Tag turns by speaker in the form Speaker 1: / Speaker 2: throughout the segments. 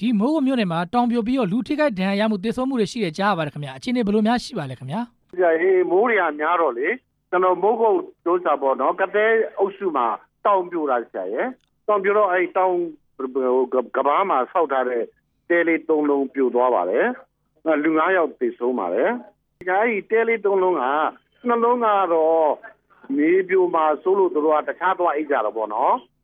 Speaker 1: ဒီမိုးကုတ်မြို့နယ်မှာတောင်ပြိုပြီးတော့လူထိခိုက်ဒဏ်ရာရမှုသေဆုံးမှုတွေရှိတယ်ကြားရပါတယ်ခင်ဗျာအခြေအနေဘယ်လိုများရှိပါလဲခင်ဗျာ။
Speaker 2: ကြာဟေးမိုးတွေကများတော့လေကျွန်တော်မိုးကုတ်ဒုစာပေါ့နော်ကတဲ့အုပ်စုမှာတောင်ပြိုတာဆရာရဲ့တောင်ပြိုတော့အဲ့တောင်ကဘာမှာဆောက်ထားတဲ့တဲလေး၃လုံးပြိုသွားပါတယ်။အဲ့လူ၅ယောက်သေဆုံးပါတယ်။ဒီကအဲ့တဲလေး၃လုံးကနှလုံးကတော့မြေပြိုမှာစိုးလို့တို့ကတခြားသွားအိတ်ကြတော့ပေါ့နော်။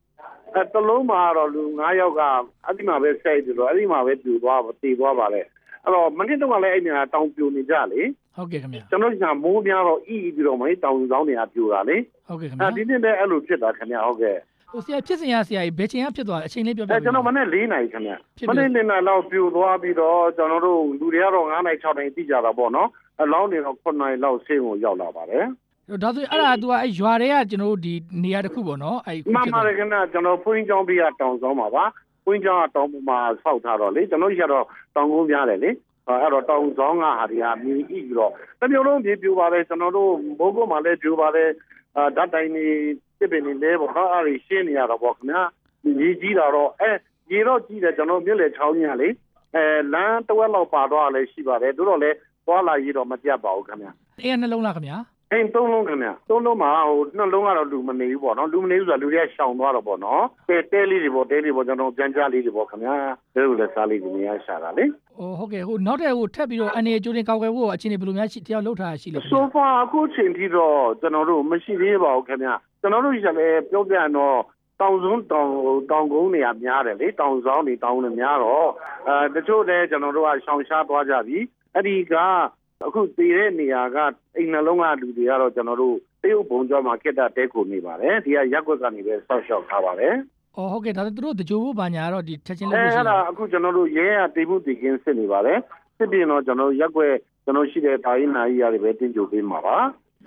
Speaker 2: အဲတလုံးမှာတော့လူ9ယောက်ကအဲ့ဒီမှာပဲဆက်ပြီးတော့အဲ့ဒီမှာပဲပြူသွားတည်သွားပါတယ်အဲ့တော့မနစ်တော့ကလည်းအဲ့ဒီမှာတောင်ပြူနေကြလေ
Speaker 1: ဟုတ်ကဲ့ခင်ဗျာ
Speaker 2: ကျွန်တော်ကမိုးများတော့အီအီပြီးတော့မင်းတောင်ဆောင်တွေကပြူတာလေ
Speaker 1: ဟုတ်ကဲ့ခင်
Speaker 2: အဲ
Speaker 1: ဗျာ
Speaker 2: ဒီနေ့လည်းအဲ့လိုဖြစ်တာခင်ဗျဟုတ်ကဲ့
Speaker 1: ဟိုဆရာဖြစ်စဉ်ရဆရာကြီးဘယ်ချိန်ကဖြစ်သွားလဲအချိန်လေးပြောပြ
Speaker 2: အဲ
Speaker 1: ပေး
Speaker 2: ကျွန်တော်မ
Speaker 1: ပါ
Speaker 2: နေ့၄နိုင်ခင်ဗျ
Speaker 1: ဖြစ်
Speaker 2: မ
Speaker 1: ပြီ
Speaker 2: နေ့၄နိုင်လောက်ပြူသွားပြီးတော့ကျွန်တော်တို့လူတွေကတော့9နိုင်6နိုင်တိကြတာပေါ့နော်အလောင်းတွေတော့9နိုင်လောက်ဆေးကိုရောက်လာပါတယ်
Speaker 1: ဒါဆိုရင်အဲ့ဒါ तू ကအဲ့ရွာတွေကကျွန်တော်တို့ဒီနေရာတစ်ခုပေါ့နော်အဲ့
Speaker 2: မှန်ပါတယ်ခင်ဗျကျွန်တော်ဖွင့်ကြောင်းပြီးကတောင်ဆောင်ပါပါဖွင့်ကြောင်းကတောင်ပေါ်မှာဆောက်ထားတော့လေကျွန်တော်ကြီးကတော့တောင်ကုန်းများတယ်လေအဲ့တော့တောင်ဆောင်ကဟာတွေကမြည်ဤပြီးတော့တမျိုးလုံးပြေပြူပါတယ်ကျွန်တော်တို့ဘိုးဘုမှာလည်းပြူပါတယ်အာဓာတ်တိုင်နေတစ်ပင်နေလဲပေါ့နော်အဲ့ဒီရှင်းနေရတော့ပေါ့ခင်ဗျာရေကြီးတာတော့အဲရေတော့ကြီးတယ်ကျွန်တော်မြို့လေချောင်းကြီးကလေအဲလမ်းတစ်ဝက်လောက်ပါတော့လည်းရှိပါတယ်တို့တော့လေသွားလာရေးတော့မပြတ်ပါဘူးခင်ဗျာ
Speaker 1: အဲ့ရနှလုံးလားခင်ဗျာ
Speaker 2: အိမ်သုံးလုံးခင်ဗျသုံးလုံးမှာဟိုနှလုံးကတော့လူမနေဘူးပေါ့နော်လူမနေဘူးဆိုတာလူတွေကရှောင်သွားတော့ပေါ့နော်တဲတဲလေးတွေပေါ့တဲလေးပေါ့ကျွန်တော်ပြန်ကြလေးတွေပေါ့ခင်ဗျာဒါလိုလဲစားလေးတွေနေရရှာတာလေ
Speaker 1: ဟိုဟုတ်ကဲ့ဟိုနောက်တဲ့ဟိုထပ်ပြီးတော့အနေကျိုးတင်ကောက်ွယ်ဖို့အခြေအနေဘယ်လိုများရှိတရားလောက်ထားရှိလဲခင်ဗျာ
Speaker 2: ဆိုဖာအခုချိန်ထိတော့ကျွန်တော်တို့မရှိသေးပါဘူးခင်ဗျကျွန်တော်တို့ရလည်းပြောပြတော့တောင်စုံတောင်တောင်ကုန်းနေရာများတယ်လေတောင်ဆောင်နေတောင်နေများတော့အဲတချို့လည်းကျွန်တော်တို့ကရှောင်ရှားသွားကြပြီအဲ့ဒီက အခုတည်တဲ့နေရာကအိမ်နှလုံးကလူတွေကတော့ကျွန်တော်တို့တရုတ်ဘုံကျော်မှာခက်တာတဲခုနေပါတယ်ဒီကရက်ွက်ကနေပဲဆောက်ရှောက်ထားပါတယ်
Speaker 1: အော်ဟုတ်ကဲ့ဒါဆိုသူတို့တကြိုဖို့ဘာညာတော့ဒီထက်ချင်းလုပ်
Speaker 2: အဲ
Speaker 1: လို့ရှိ
Speaker 2: အဲ့
Speaker 1: တ
Speaker 2: ဒါ
Speaker 1: ယ်
Speaker 2: အခုကျွန်တော်တို့ရဲရတည်မှုတည်ခင်းစစ်နေပါတယ်စစ်ပြင်တော့ကျွန်တော်တို့ရက်ွက်ကျွန်တော်ရှိတဲ့တာရင်နာကြီးရတယ်ပဲတင်ကြိုပေးမှာပါ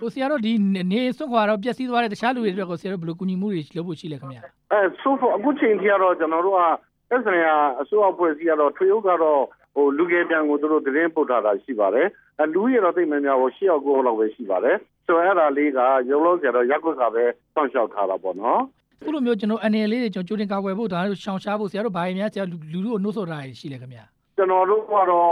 Speaker 1: ဟိုဆရာတို့ဒီနေစွန့်ခွာတော့ပျက်စီးသွားတဲ့တခြားလူတွေအတွက်ကိုဆရာတို့ဘယ်လိုကူညီမှုတွေလုပ်ဖို့ရှိလဲခင်ဗျာ
Speaker 2: အဲဆိုဖို့အခုချိန်ထိကတော့ကျွန်တော်တို့ကသက်ဆိုင်ရာအစိုးရဖွဲ့စည်းကတော့ထွေအုပ်ကတော့ ဟိုလူငယ်ပြန်ကိုသူတို့သတင်းပို့ထားတာရှိပါတယ်အဲလူရတော့တိတ်မများဘူးရှေ့ရောက်ကိုလောက်ပဲရှိပါတယ်ဆိုတော့အဲ့ဒါလေးကရုံလုံးကျတော့ရက်ွက်ကပဲစောင့်ရှောက်ထားတာပေါ့နော်
Speaker 1: ခုလိုမျိုးကျွန်တော်အနေလေးတွေကျွန်တော်ကျိုးတင်ကောက်ွယ်ဖို့ဒါတို့ရှောင်ရှားဖို့ဆရာတို့ဘာတွေများဆရာလူလူတို့နှိုးဆော်တာရှိလဲခင်ဗျာ
Speaker 2: ကျွန်တော်တို့ကတော့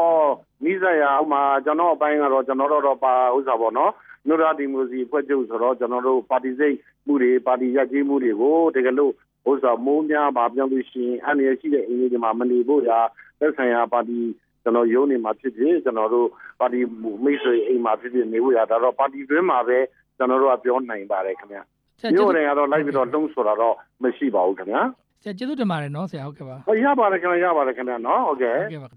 Speaker 2: မိဆက်ရအောင်မှာကျွန်တော်အပိုင်းကတော့ကျွန်တော်တို့တော့ပါဥစ္စာပေါ့နော်မြို့ရဒီမိုစီဖွဲ့ချုပ်ဆိုတော့ကျွန်တော်တို့ပါတီစိတ်မှုတွေပါတီရက်ကြီးမှုတွေကိုတကယ်လို့ ဥစ္စာမိုးများပါပြောင်းလို့ရှိရင်အနေရရှိတဲ့အင်းကြီးတွေမှာမနေဖို့ရာသက်ဆိုင်ရာပါတီကျွန်တော်ရုံးနေမှာဖြစ်ဖြစ်ကျွန်တော်တို့ပါတီမိတ်ဆွေအိမ်မှာဖြစ်ဖြစ်နေဖို့ရာဒါတော့ပါတီတွင်းမှာပဲကျွန်တော်တို့ကပြောနိုင်ပါတယ်ခင်ဗျာ
Speaker 1: ဆရာကျေး
Speaker 2: မြို့
Speaker 1: ဇူး
Speaker 2: တွေကတော့လိုက်ပြီးတော့လုံးဆိုတာတော့မရှိပါဘူးခင်ဗျာ
Speaker 1: ဆရာကျေးဇူးတင်ပါတယ်နော်ဆရာဟုတ်ကဲ့ပါ
Speaker 2: ဟောရပါတယ်ခင်ဗျာရပါတယ်ခင်ဗျာနော်ဟုတ်ကဲ့
Speaker 1: ဟုတ်ကဲ့ပါ